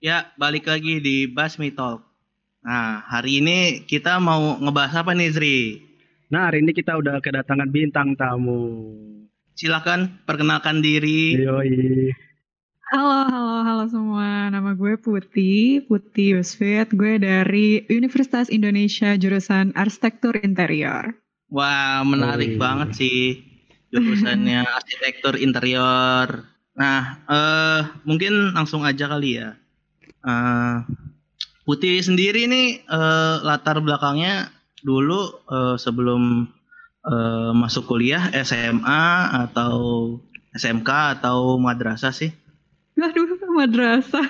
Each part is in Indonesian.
Ya, balik lagi di Basmi Talk. Nah, hari ini kita mau ngebahas apa nih, Zri? Nah, hari ini kita udah kedatangan bintang tamu. Silakan perkenalkan diri. Yoi. Halo, halo, halo semua. Nama gue Putih, Putih Yusfit. Gue dari Universitas Indonesia jurusan Arsitektur Interior. Wah, menarik Woi. banget sih jurusannya arsitektur interior. Nah, eh mungkin langsung aja kali ya. Eh Putih sendiri nih eh, latar belakangnya dulu eh, sebelum eh, masuk kuliah SMA atau SMK atau madrasah sih? Waduh, madrasah.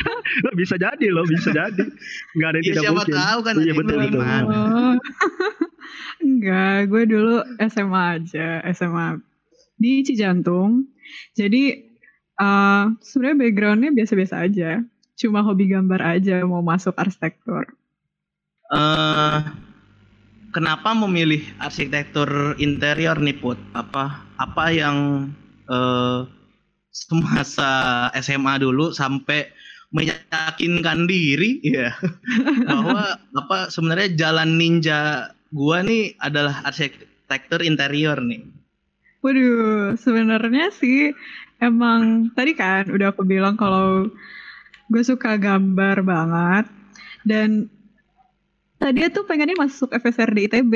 Loh, bisa jadi loh, bisa jadi. Nggak ada yang Ya, tidak siapa mungkin. tahu kan Iya betul betul. Oh. Enggak, gue dulu SMA aja, SMA di Cijantung. Jadi eh sebenarnya backgroundnya biasa-biasa aja. Cuma hobi gambar aja mau masuk arsitektur. eh kenapa memilih arsitektur interior nih Put? Apa apa yang eh semasa SMA dulu sampai meyakinkan diri ya bahwa apa sebenarnya jalan ninja gua nih adalah arsitektur interior nih. Waduh, sebenarnya sih emang tadi kan udah aku bilang kalau gue suka gambar banget dan tadi tuh pengennya masuk FSR di ITB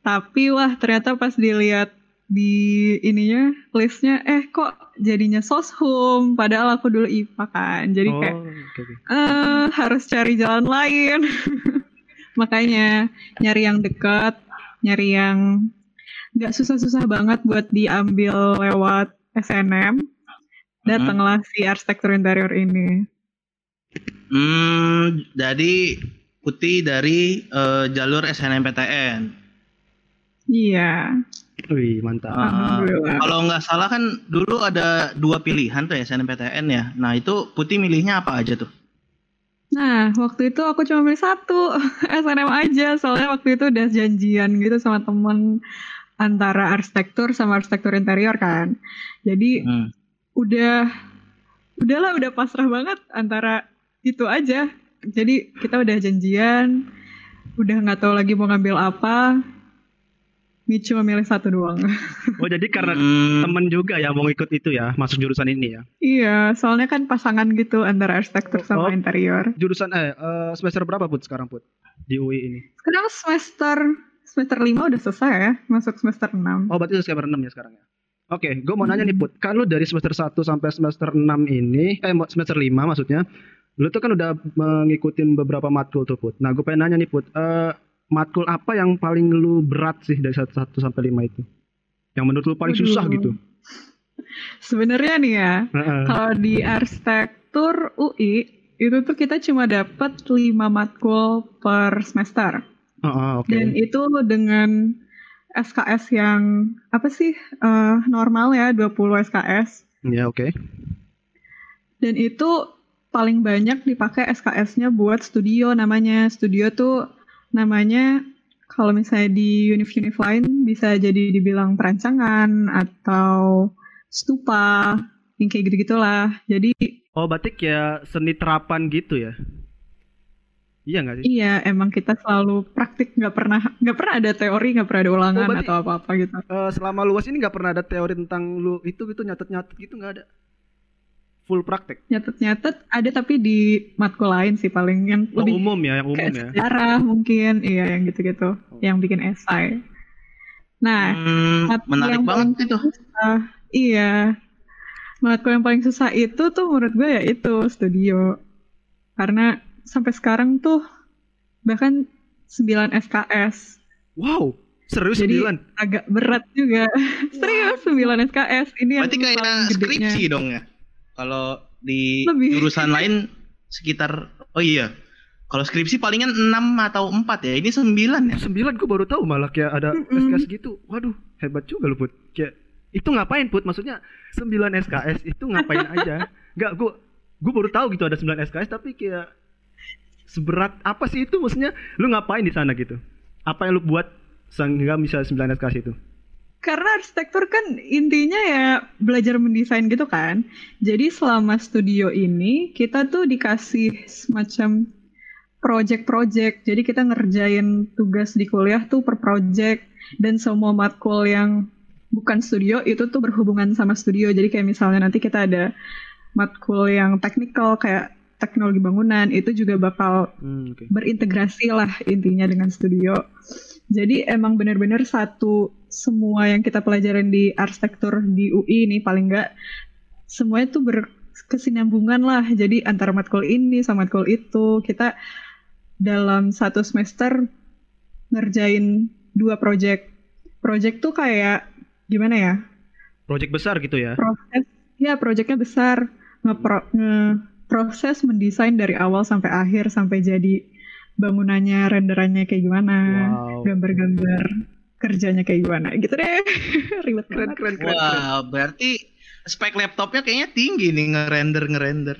tapi wah ternyata pas dilihat di ininya listnya eh kok jadinya soshum padahal aku dulu IPA kan jadi kayak Oh, oke, oke. eh harus cari jalan lain. Makanya nyari yang dekat, nyari yang nggak susah-susah banget buat diambil lewat SNM. Datanglah si arsitektur interior ini. Hmm, jadi Putih dari eh, jalur SNMPTN. Iya. Wih, mantap. Alhamdulillah. kalau nggak salah kan dulu ada dua pilihan tuh ya SNMPTN ya. Nah itu Putih milihnya apa aja tuh? Nah, waktu itu aku cuma milih satu SNM aja, soalnya waktu itu udah janjian gitu sama temen antara arsitektur sama arsitektur interior kan. Jadi Hmm. udah udahlah udah pasrah banget antara itu aja. Jadi kita udah janjian. Udah nggak tahu lagi mau ngambil apa. Mi cuma milih satu doang. Oh, jadi karena Hmm, temen juga ya mau ikut itu ya, masuk jurusan ini ya. iya soalnya kan pasangan gitu antara arsitektur Oh. sama interior. Jurusan eh, eh, semester berapa Put sekarang Put? Di UI ini? sekarang semester semester 5 udah selesai ya masuk semester 6 Oh, berarti semester 6 ya sekarang ya. Oke, gue mau nanya nih Put, kan lu dari semester 1 sampai semester 6 ini, eh semester 5 maksudnya, lu tuh kan udah mengikuti beberapa matkul tuh Put. Nah, gue pengen nanya nih Put, eh, matkul apa yang paling lu berat sih dari 1, sampai 5 itu? Yang menurut lu paling susah Waduh. gitu? sebenarnya nih ya Heeh. kalau di arsitektur UI itu tuh kita cuma dapat 5 matkul per semester Heeh, oke. Dan itu dengan SKS yang apa sih eh, normal ya 20 SKS. Ya, oke. Dan itu paling banyak dipakai SKS-nya buat studio namanya. Studio tuh namanya kalau misalnya di univ-univ lain bisa jadi dibilang perancangan atau stupa yang kayak gitu-gitulah. Jadi Oh, berarti kayak seni terapan gitu ya? Iya nggak sih? iya emang kita selalu praktik nggak pernah nggak pernah ada teori nggak pernah ada ulangan Oh, atau apa-apa gitu. Eh, selama luas ini nggak pernah ada teori tentang lu itu gitu nyatet-nyatet gitu nggak ada. Full praktek. nyatet-nyatet ada tapi di matkul lain sih paling yang Oh, lebih umum ya, yang umum kayak ya. sejarah mungkin iya yang gitu-gitu Oh. yang bikin esai nah hmm, menarik yang banget itu. susah iya matkul yang paling susah itu tuh menurut gue ya itu studio karena sampai sekarang tuh bahkan 9 SKS Wow, serius Jadi- sembilan? agak berat juga serius 9 SKS ini yang Berarti kayak paling gedenya. skripsi dong ya. Kalau di Lebih. jurusan lain sekitar oh iya. Kalau skripsi palingan 6 atau 4 ya. Ini 9 ya. Sembilan gue baru tahu malah kayak ada Mm-mm. SKS gitu. Waduh, hebat juga lu Put. Kayak itu ngapain Put? Maksudnya 9 SKS itu ngapain aja? Enggak, gue gue baru tahu gitu ada 9 SKS tapi kayak seberat apa sih itu maksudnya? Lu ngapain di sana gitu? Apa yang lu buat sehingga bisa 9 SKS itu? Karena arsitektur kan intinya ya belajar mendesain gitu kan. Jadi selama studio ini kita tuh dikasih semacam project-project. Jadi kita ngerjain tugas di kuliah tuh per project dan semua matkul yang bukan studio itu tuh berhubungan sama studio. Jadi kayak misalnya nanti kita ada matkul yang teknikal kayak teknologi bangunan itu juga bakal Hmm, oke. berintegrasi lah intinya dengan studio. Jadi emang benar-benar satu semua yang kita pelajarin di arsitektur di UI ini paling nggak semuanya tuh berkesinambungan lah. Jadi antara matkul ini sama matkul itu kita dalam satu semester ngerjain dua project. Project tuh kayak gimana ya? Project besar gitu ya. Proses ya projectnya besar ngepro, nge- proses mendesain dari awal sampai akhir sampai jadi bangunannya renderannya kayak gimana Wow. gambar-gambar kerjanya kayak gimana gitu deh ribet Keren keren keren. keren. Wah, berarti spek laptopnya kayaknya tinggi nih ngerender ngerender.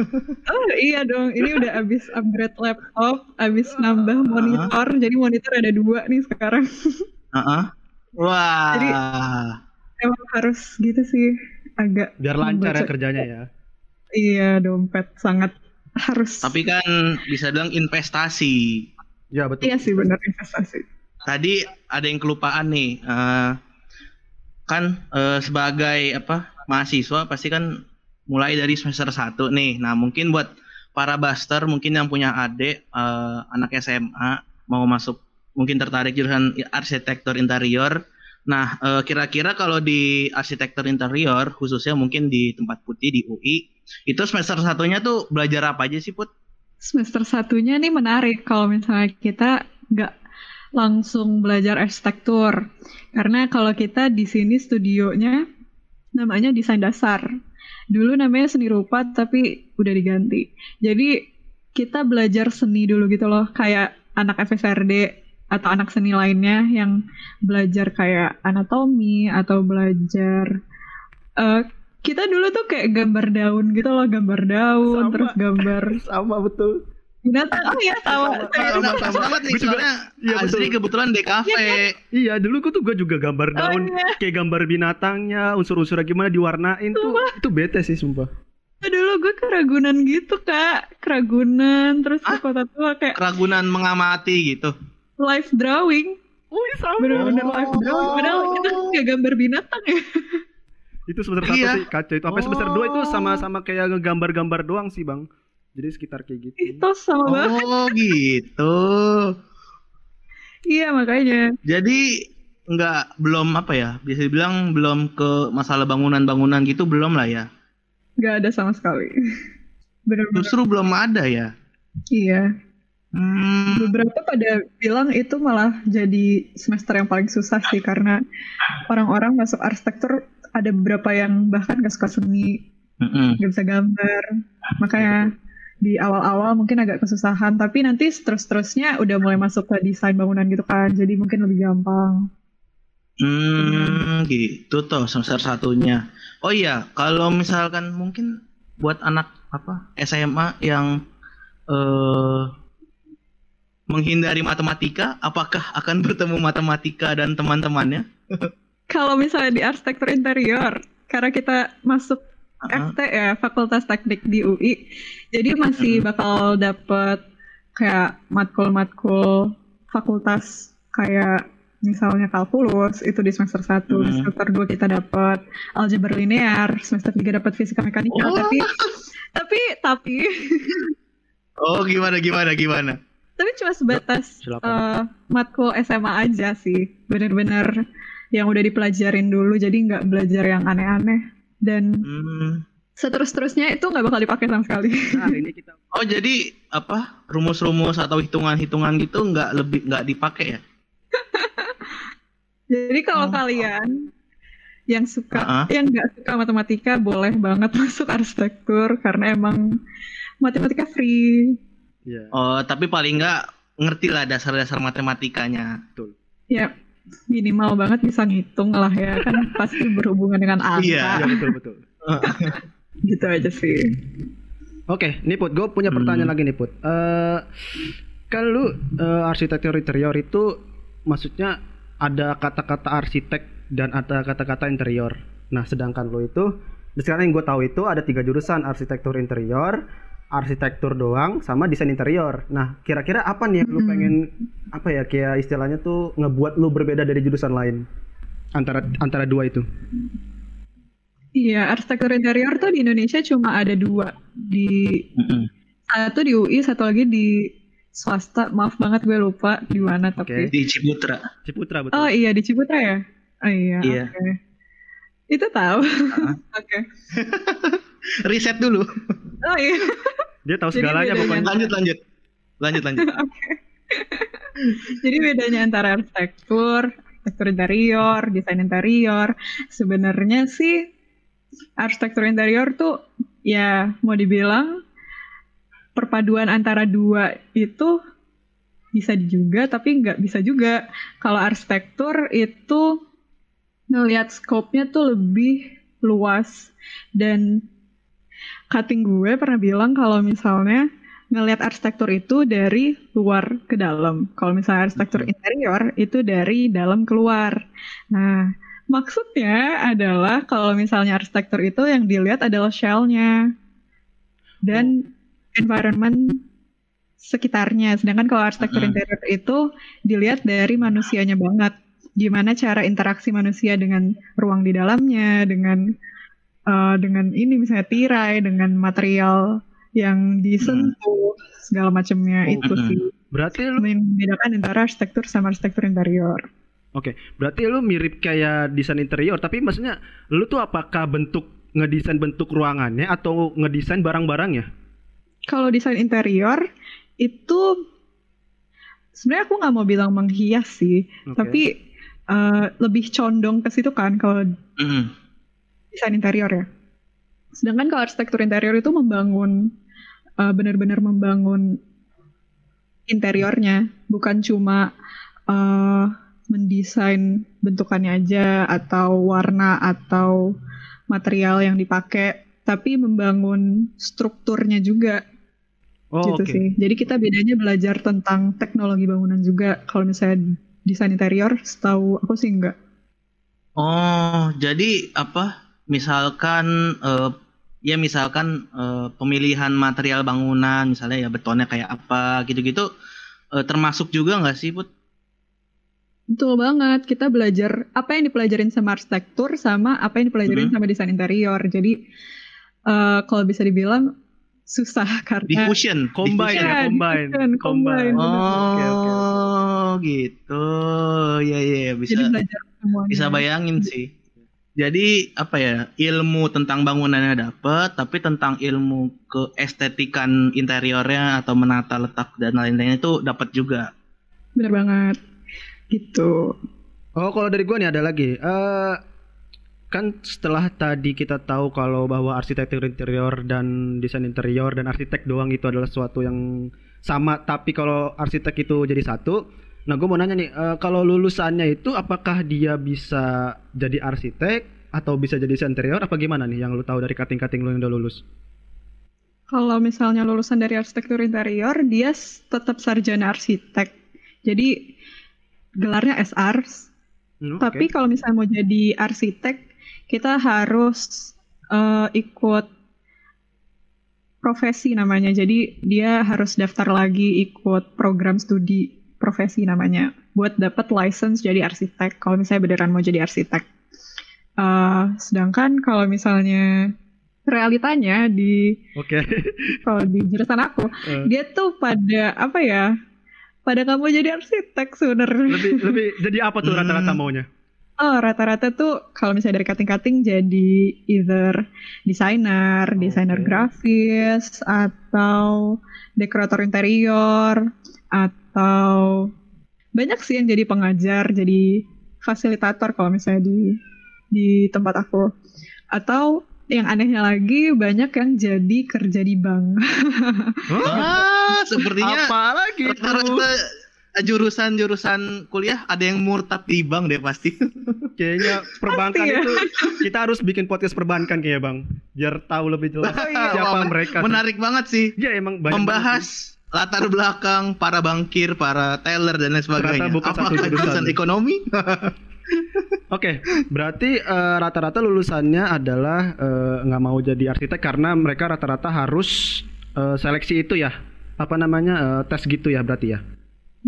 oh iya dong ini udah abis upgrade laptop abis nambah monitor jadi monitor ada dua nih sekarang Heeh. Wah. Jadi- emang harus gitu sih agak Biar lancar ya kerjanya ya. iya dompet sangat harus Tapi kan bisa bilang investasi. Ya betul. iya sih benar investasi Tadi ada yang kelupaan nih. eh, kan eh, sebagai apa mahasiswa pasti kan mulai dari semester 1 nih. Nah, mungkin buat para buster mungkin yang punya adik eh, anak SMA mau masuk mungkin tertarik jurusan arsitektur interior. Nah, eh, kira-kira kalau di arsitektur interior khususnya mungkin di tempat putih di UI itu semester satunya tuh belajar apa aja sih Put? semester satunya nih menarik kalau misalnya kita nggak langsung belajar arsitektur. Karena kalau kita di sini studionya namanya desain dasar. Dulu namanya seni rupa tapi udah diganti. Jadi kita belajar seni dulu gitu loh. Kayak anak FSRD atau anak seni lainnya yang belajar kayak anatomi atau belajar eh, kita dulu tuh kayak gambar daun gitu loh. Gambar daun Sama. terus gambar Sama betul. Binatang oh ya Sama, sama, sama. banget nih soalnya iya. Azri kebetulan di kafe. Iya dulu gua tuh gua juga gambar Oh, daun iya. kayak gambar binatangnya unsur-unsurnya gimana diwarnain tuh itu bete sih sumpah. dulu gue keragunan gitu kak keragunan terus ke Hah? kota tua kayak Keragunan mengamati gitu. live drawing Wih sama. bener-bener Oh. live drawing padahal itu kan kayak gambar binatang ya Itu semester satu Iya. sih kacau itu. Sampai semester dua itu sama-sama kayak ngegambar-gambar doang sih bang. Jadi sekitar kayak gitu. itu sama banget Oh gitu. iya makanya Jadi nggak belum apa ya? Bisa dibilang belum ke masalah bangunan-bangunan gitu belum lah ya. nggak ada sama sekali bener-bener Justru belum ada ya. iya Hmm, beberapa pada bilang itu malah jadi semester yang paling susah sih karena orang-orang masuk arsitektur ada beberapa yang bahkan gak suka seni nggak bisa gambar makanya di awal-awal mungkin agak kesusahan tapi nanti terus-terusnya udah mulai masuk ke desain bangunan gitu kan jadi mungkin lebih gampang Hmm, gitu toh semester satunya. Oh iya, kalau misalkan mungkin buat anak apa SMA yang eh menghindari matematika, apakah akan bertemu matematika dan teman-temannya? kalau misalnya di arsitektur interior karena kita masuk Uh-uh. FT ya Fakultas Teknik di UI jadi masih bakal dapet kayak matkul-matkul fakultas kayak misalnya kalkulus itu di semester 1 di Hmm. semester 2 kita dapat aljabar linear semester 3 dapat fisika mekanika Oh. tapi tapi tapi Oh, gimana gimana gimana? tapi cuma sebatas Silakan. eh, matkul SMA aja sih bener-bener yang udah dipelajarin dulu jadi nggak belajar yang aneh-aneh dan Hmm. seterus-terusnya itu nggak bakal dipakai sama sekali Nah ini kita Oh, jadi apa? Rumus-rumus atau hitungan-hitungan gitu nggak lebih nggak dipakai ya? jadi kalau Oh. kalian yang suka Uh-uh. yang nggak suka matematika boleh banget masuk arsitektur karena emang matematika free ya Oh, tapi paling nggak ngerti lah dasar-dasar matematikanya. betul. ya minimal banget bisa ngitung lah ya kan pasti berhubungan dengan angka Iya. Iya betul betul. gitu aja sih Oke, nih Put, gue punya Hmm. pertanyaan lagi nih Put. Eh, kan lu eh, arsitektur interior itu maksudnya ada kata-kata arsitek dan ada kata-kata interior. Nah, sedangkan lo itu sekarang yang gue tahu itu ada tiga jurusan arsitektur interior, arsitektur doang, sama desain interior. Nah, kira-kira apa nih yang lu Hmm. pengen apa ya kayak istilahnya tuh ngebuat lu berbeda dari jurusan lain antara antara dua itu? Iya, arsitektur interior tuh di Indonesia cuma ada dua. Di Mm-mm. satu di UI, satu lagi di swasta. Maaf banget gue lupa di mana tapi. Di Ciputra. Ciputra betul. Oh iya di Ciputra ya? Oh iya. Iya. oke. Itu tahu. Oke. Riset dulu. Oh iya. Dia tahu segalanya pokoknya. Lanjut lanjut. Lanjut lanjut. Jadi bedanya antara arsitektur, arsitektur interior, desain interior, sebenarnya sih arsitektur interior tuh ya mau dibilang perpaduan antara dua itu bisa juga tapi nggak bisa juga. Kalau arsitektur itu ngelihat scope-nya tuh lebih luas dan cutting gue pernah bilang kalau misalnya ngelihat arsitektur itu dari luar ke dalam. Kalau misalnya arsitektur interior itu dari dalam keluar. Nah, maksudnya adalah kalau misalnya arsitektur itu yang dilihat adalah shell-nya dan environment sekitarnya. Sedangkan kalau arsitektur Mm-mm. interior itu dilihat dari manusianya banget. Gimana cara interaksi manusia dengan ruang di dalamnya, dengan eh, dengan ini misalnya tirai, dengan material yang disentuh, segala macamnya Oh, itu mm-mm. sih Berarti lu membedakan antara arsitektur sama arsitektur interior. Oke, berarti lu mirip kayak desain interior, tapi maksudnya lu tuh apakah bentuk ngedesain bentuk ruangannya atau ngedesain barang-barangnya? Kalau desain interior itu sebenarnya aku nggak mau bilang menghias sih, Oke. tapi eh, lebih condong ke situ kan kalau Mm-mm. desain interior ya. Sedangkan kalau arsitektur interior itu membangun eh, benar-benar membangun interiornya, bukan cuma eh, mendesain bentukannya aja atau warna atau material yang dipakai, tapi membangun strukturnya juga Oh, gitu oke. sih. Jadi kita bedanya belajar tentang teknologi bangunan juga. Kalau misalnya desain interior, setahu aku sih enggak. Oh, jadi apa? Misalkan eh, ya misalkan eh, pemilihan material bangunan, misalnya ya betonnya kayak apa gitu-gitu eh, termasuk juga nggak sih, Put? Betul banget. Kita belajar apa yang dipelajarin sama arsitektur sama apa yang dipelajarin Mhm. sama desain interior. Jadi eh, kalau bisa dibilang susah karena Diffusion, Combine diffusion. ya, combine. diffusion, combine. Combine. Oh, oke, gitu. Ya ya bisa jadi belajar semuanya. bisa bayangin sih. Jadi apa ya ilmu tentang bangunannya dapet, tapi tentang ilmu keestetikan interiornya atau menata letak dan lain-lainnya itu dapat juga. Bener banget. Gitu. Oh, kalau dari gua nih ada lagi. Eh kan setelah tadi kita tahu kalau bahwa arsitektur interior dan desain interior dan arsitek doang itu adalah sesuatu yang sama, tapi kalau arsitek itu jadi satu. Nah, gue mau nanya nih, eh, kalau lulusannya itu apakah dia bisa jadi arsitek atau bisa jadi interior apa gimana nih yang lu tahu dari cutting-cutting lu yang udah lulus? Kalau misalnya lulusan dari arsitektur interior, dia tetap sarjana arsitek. Jadi gelarnya SR. Hmm. Tapi kalau misalnya mau jadi arsitek, kita harus eh, ikut profesi namanya. Jadi dia harus daftar lagi ikut program studi profesi namanya buat dapat license jadi arsitek. Kalau misalnya beneran mau jadi arsitek. Eh, sedangkan kalau misalnya realitanya di Oke. kalau di jurusan aku, Eh, dia tuh pada apa ya? Pada nggak mau jadi arsitek sebenarnya. lebih lebih jadi apa tuh Hmm. rata-rata maunya? Oh, rata-rata tuh kalau misalnya dari cutting-cutting jadi either desainer, desainer Oke. grafis, atau dekorator interior, atau banyak sih yang jadi pengajar, jadi fasilitator kalau misalnya di di tempat aku. Atau yang anehnya lagi banyak yang jadi kerja di bank. Ah, sepertinya Apa lagi tuh? rata-rata jurusan-jurusan kuliah ada yang murtad di bank deh pasti. Kayaknya perbankan Pasti ya. itu kita harus bikin podcast perbankan kayaknya bang, biar tahu lebih jelas siapa Wah, mereka. Menarik banget sih. Ya emang banyak banget sih. Membahas latar belakang para bankir, para teller dan lain sebagainya. Ternyata bukan satu Apakah jurusan. jurusan ekonomi? Oke, berarti eh, rata-rata lulusannya adalah eh, nggak mau jadi arsitek karena mereka rata-rata harus eh, seleksi itu ya, apa namanya eh, tes gitu ya berarti ya.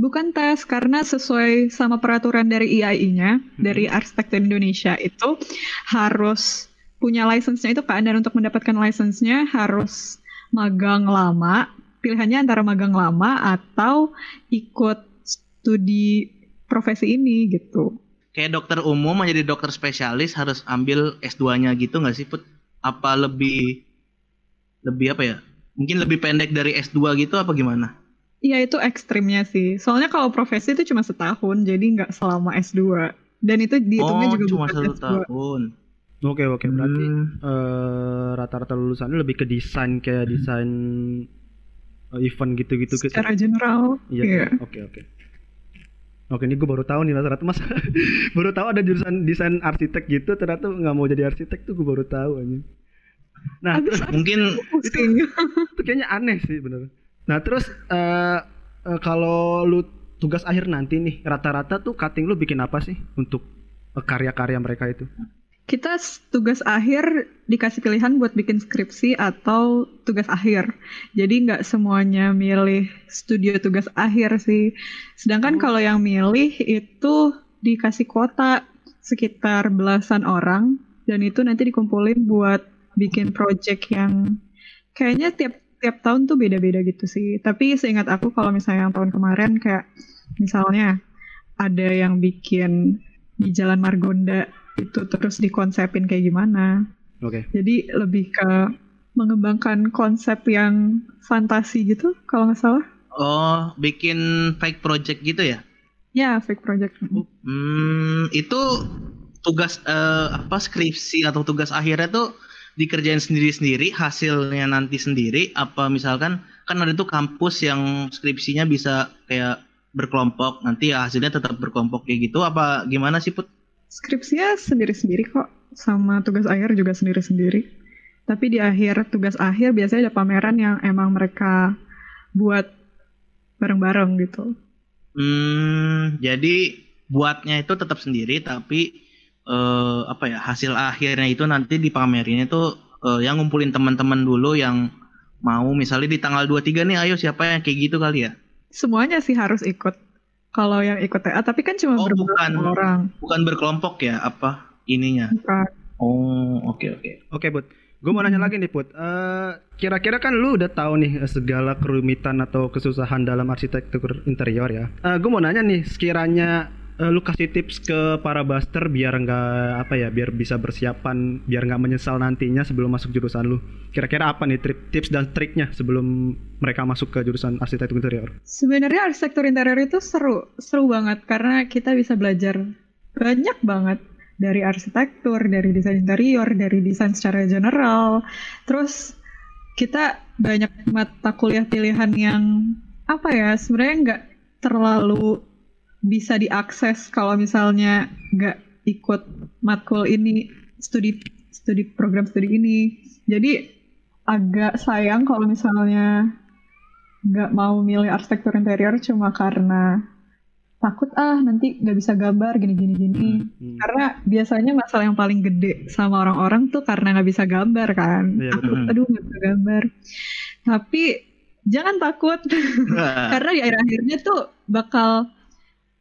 Bukan tes karena sesuai sama peraturan dari IAI-nya dari Arsitektur Indonesia itu harus punya license-nya itu kan dan untuk mendapatkan license-nya harus magang lama. Pilihannya antara magang lama atau ikut studi profesi ini gitu. Kayak dokter umum menjadi dokter spesialis harus ambil S2-nya gitu nggak sih, Put? Apa lebih lebih apa ya? Mungkin lebih pendek dari S2 gitu apa gimana? Iya itu ekstrimnya sih. Soalnya kalau profesi itu cuma setahun, jadi nggak selama S2. Dan itu dihitungnya oh, juga cuma bukan satu S2. tahun. Oke oke, berarti Hmm. eh, rata-rata lulusannya lebih ke desain kayak desain event gitu-gitu gitu. Secara general, Iya. iya. Oke oke. Oke, ini gue baru tahu nih rata-rata mas. baru tahu ada jurusan desain arsitek gitu, ternyata nggak mau jadi arsitek tuh gue baru tahu aja. Nah, Habis terus Mungkin pusing. itu kayaknya aneh sih bener. Nah terus eh eh, kalau lu tugas akhir nanti nih rata-rata tuh cutting lu bikin apa sih untuk eh, karya-karya mereka itu? Kita tugas akhir dikasih pilihan buat bikin skripsi atau tugas akhir. Jadi nggak semuanya milih studio tugas akhir sih. Sedangkan kalau yang milih itu dikasih kuota sekitar belasan orang dan itu nanti dikumpulin buat bikin project yang kayaknya tiap tiap tahun tuh beda-beda gitu sih. Tapi seingat aku kalau misalnya yang tahun kemarin kayak misalnya ada yang bikin di Jalan Margonda itu terus dikonsepin kayak gimana. Oke. Jadi lebih ke mengembangkan konsep yang fantasi gitu kalau nggak salah. oh bikin fake project gitu ya? Ya, fake project. Hmm, itu tugas eh, apa skripsi atau tugas akhirnya tuh dikerjain sendiri-sendiri, hasilnya nanti sendiri apa misalkan kan ada tuh kampus yang skripsinya bisa kayak berkelompok, nanti ya hasilnya tetap berkelompok kayak gitu apa gimana sih Put? Skripsinya sendiri-sendiri kok, sama tugas akhir juga sendiri-sendiri. Tapi di akhir tugas akhir biasanya ada pameran yang emang mereka buat bareng-bareng gitu. Hmm, jadi buatnya itu tetap sendiri tapi eh, apa ya hasil akhirnya itu nanti dipamerin itu eh, yang ngumpulin teman-teman dulu yang mau misalnya di tanggal 23 nih ayo siapa yang kayak gitu kali ya? Semuanya sih harus ikut. Kalau yang ikut TA, tapi kan cuma Oh, bukan. orang. Bukan berkelompok ya apa ininya? Bukan. Oh, oke oke. Oke Put, gue mau nanya lagi nih Put. Eh, kira-kira kan lu udah tahu nih eh, segala kerumitan atau kesusahan dalam arsitektur interior ya. gue mau nanya nih, sekiranya eh, lu kasih tips ke para buster biar nggak apa ya, biar bisa bersiapan, biar nggak menyesal nantinya sebelum masuk jurusan lu. Kira-kira apa nih trip, tips dan triknya sebelum mereka masuk ke jurusan arsitektur interior? Sebenarnya arsitektur interior itu seru, seru banget karena kita bisa belajar banyak banget dari arsitektur, dari desain interior, dari desain secara general. Terus kita banyak mata kuliah pilihan yang apa ya sebenarnya nggak terlalu bisa diakses kalau misalnya nggak ikut matkul ini studi studi program studi ini. Jadi agak sayang kalau misalnya nggak mau milih arsitektur interior cuma karena takut ah nanti nggak bisa gambar gini gini gini Hmm. karena biasanya masalah yang paling gede sama orang-orang tuh karena nggak bisa gambar kan takut betul. aduh nggak bisa gambar tapi jangan takut karena di akhir-akhirnya tuh bakal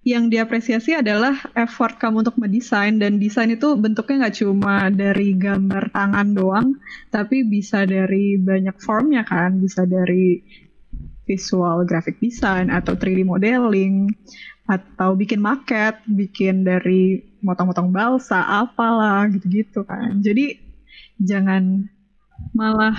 yang diapresiasi adalah effort kamu untuk mendesain dan desain itu bentuknya nggak cuma dari gambar tangan doang tapi bisa dari banyak formnya kan bisa dari visual graphic design atau 3D modeling atau bikin maket, bikin dari motong-motong balsa, apalah gitu-gitu kan. Jadi jangan malah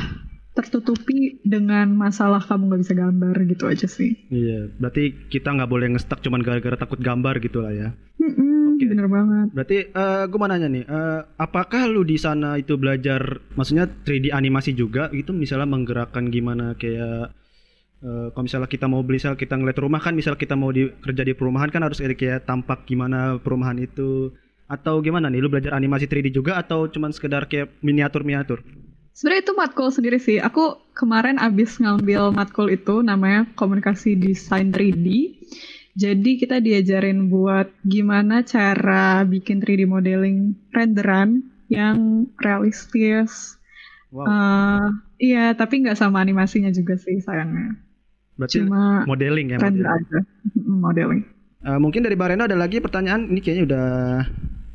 tertutupi dengan masalah kamu nggak bisa gambar gitu aja sih. Iya, berarti kita nggak boleh ngestak cuman gara-gara takut gambar gitu lah ya. Mm-mm, Oke. Bener banget. Berarti eh gue mau nanya nih, eh, apakah lu di sana itu belajar, maksudnya 3D animasi juga gitu, misalnya menggerakkan gimana kayak eh, kalau misalnya kita mau beli sel kita ngeliat rumah kan, misal kita mau di, kerja di perumahan kan harus kayak, kayak tampak gimana perumahan itu, atau gimana nih, lu belajar animasi 3D juga atau cuman sekedar kayak miniatur-miniatur? Sebenarnya itu matkul sendiri sih. Aku kemarin abis ngambil matkul itu namanya komunikasi desain 3D. Jadi kita diajarin buat gimana cara bikin 3D modeling renderan yang realistis. Wow. Uh, iya, tapi nggak sama animasinya juga sih sayangnya. Berarti Cuma modeling ya. render modeling. aja, modeling. Eh, mungkin dari Bareno ada lagi pertanyaan. Ini kayaknya udah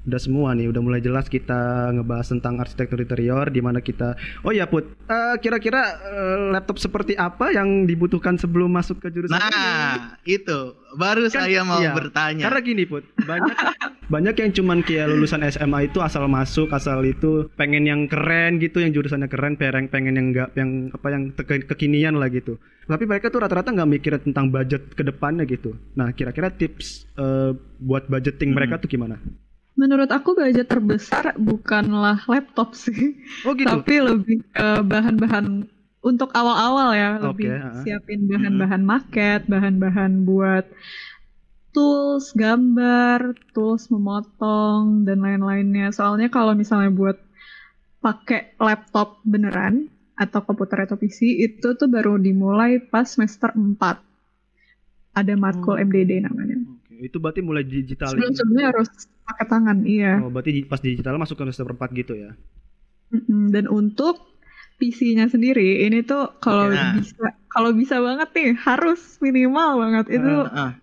udah semua nih, udah mulai jelas kita ngebahas tentang arsitektur interior di mana kita Oh ya Put, Eh, kira-kira eh, laptop seperti apa yang dibutuhkan sebelum masuk ke jurusan ini? Nah, itu baru Kan- saya mau iya. bertanya. Karena gini Put, banyak banyak yang cuman kayak lulusan SMA itu asal masuk, asal itu pengen yang keren gitu, yang jurusannya keren, pengen pengen yang enggak yang apa yang te- kekinian lah gitu. Tapi mereka tuh rata-rata nggak mikirin tentang budget ke depannya gitu. Nah, kira-kira tips eh, buat budgeting Hmm. mereka tuh gimana? Menurut aku budget terbesar bukanlah laptop sih, Oh gitu. tapi lebih bahan-bahan untuk awal-awal ya, Oke, lebih ah. siapin bahan-bahan maket, bahan-bahan buat tools gambar, tools memotong dan lain-lainnya. Soalnya kalau misalnya buat pakai laptop beneran atau komputer atau PC itu tuh baru dimulai pas semester 4. Ada matkul Hmm. MDD namanya. Oke, itu berarti mulai digital. Sebelum-sebelumnya harus pakai tangan, iya. Oh, berarti di- pas digital masuk ke semester 4 gitu ya. Dan untuk PC-nya sendiri ini tuh kalau Nah. bisa kalau bisa banget nih harus minimal banget itu Ah,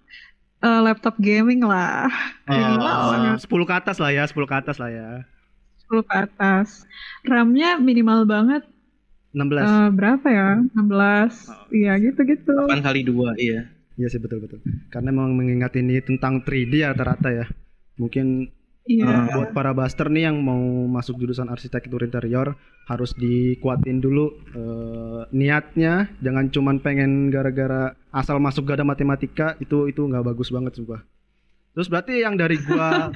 eh, laptop gaming lah minimal Oh. banget 10 ke atas lah ya, 10 ke atas lah ya. 10 ke atas RAM-nya minimal banget 16. eh, berapa ya 16 Oh. iya gitu gitu 8 kali 2, iya. Iya sih betul betul. Karena memang mengingat ini tentang 3D ya rata-rata ya. Mungkin iya uh, buat para buster nih yang mau masuk jurusan arsitektur interior harus dikuatin dulu uh, niatnya. Jangan cuman pengen gara-gara asal masuk gak ada matematika itu itu nggak bagus banget sumpah. Terus berarti yang dari gua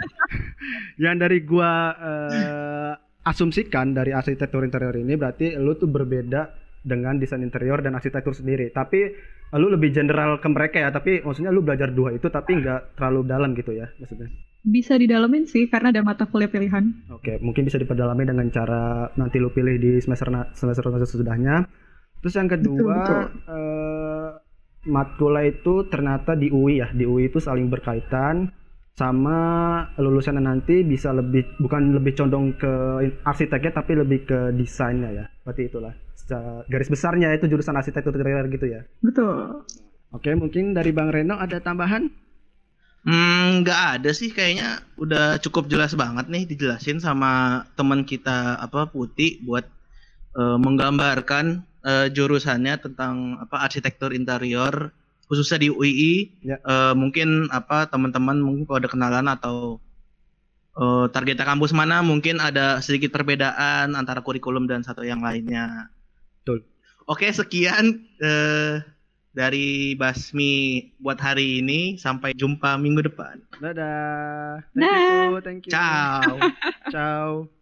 yang dari gua uh, asumsikan dari arsitektur interior ini berarti lu tuh berbeda dengan desain interior dan arsitektur sendiri. Tapi lu lebih general ke mereka ya, tapi maksudnya lu belajar dua itu tapi nggak terlalu dalam gitu ya maksudnya. Bisa didalemin sih karena ada mata kuliah pilihan Oke, mungkin bisa diperdalami dengan cara nanti lu pilih di semester na- semester semester sesudahnya. Terus yang kedua, Betul, eh, matkula itu ternyata di UI ya, di UI itu saling berkaitan sama lulusannya nanti bisa lebih bukan lebih condong ke arsiteknya tapi lebih ke desainnya ya. Berarti itulah secara garis besarnya itu jurusan arsitektur gitu ya. betul Oke, mungkin dari Bang Reno ada tambahan? Hmm, nggak ada sih kayaknya udah cukup jelas banget nih dijelasin sama teman kita apa Putih buat eh, menggambarkan eh, jurusannya tentang apa arsitektur interior khususnya di UII. Ya. Eh, mungkin apa teman-teman mungkin kalau ada kenalan atau eh, targetnya kampus mana mungkin ada sedikit perbedaan antara kurikulum dan satu yang lainnya. Betul. Oke, sekian eh, dari Basmi buat hari ini. Sampai jumpa minggu depan. Dadah. Thank you, thank you. Ciao. Ciao.